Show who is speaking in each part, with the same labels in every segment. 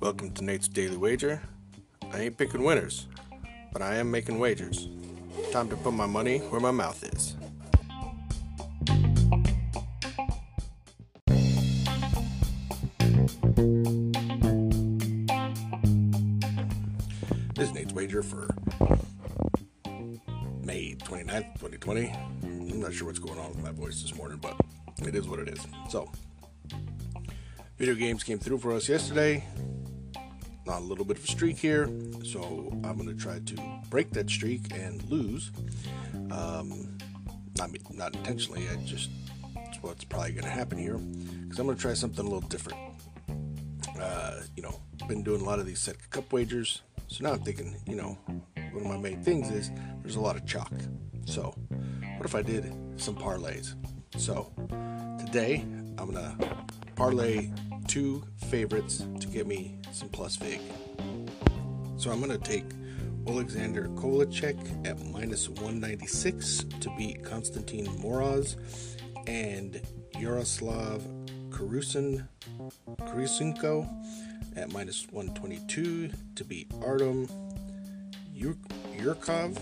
Speaker 1: Welcome to Nate's Daily Wager. I ain't picking winners, but I am making wagers. Time to put my money where my mouth is. This is Nate's Wager for May 29th, 2020. I'm not sure what's going on with my voice this morning, but it is what it is. So, video games came through for us yesterday. On a little bit of a streak here, so I'm going to try to break that streak and lose. Um, not not intentionally. I just it's what's probably going to happen here because I'm going to try something a little different. Uh, you know, been doing a lot of these Setka Cup wagers, so now I'm thinking, you know, one of my main things is there's a lot of chalk. So, what if I did some parlays? So, today I'm gonna parlay two favorites to get me some plus vig. So, I'm gonna take Alexander Kovalchuk at minus 196 to beat Konstantin Moroz and Yaroslav Karusin Karusinko at minus 122 to beat Artem Yurkov.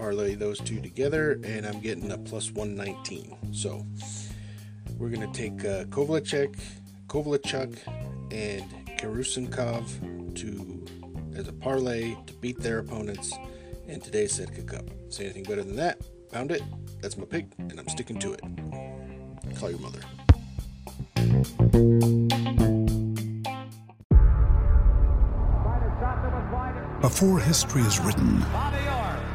Speaker 1: Parlay those two together, and I'm getting a plus 119. So we're going to take uh, Kovalchuk, Kovalchuk, and Karusinkov to as a parlay to beat their opponents in today's Setka Cup. Say anything better than that? Found it. That's my pick, and I'm sticking to it. Call your mother.
Speaker 2: Before history is written,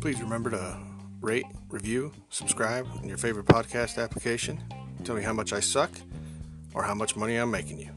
Speaker 1: Please remember to rate, review, subscribe in your favorite podcast application. Tell me how much I suck or how much money I'm making you.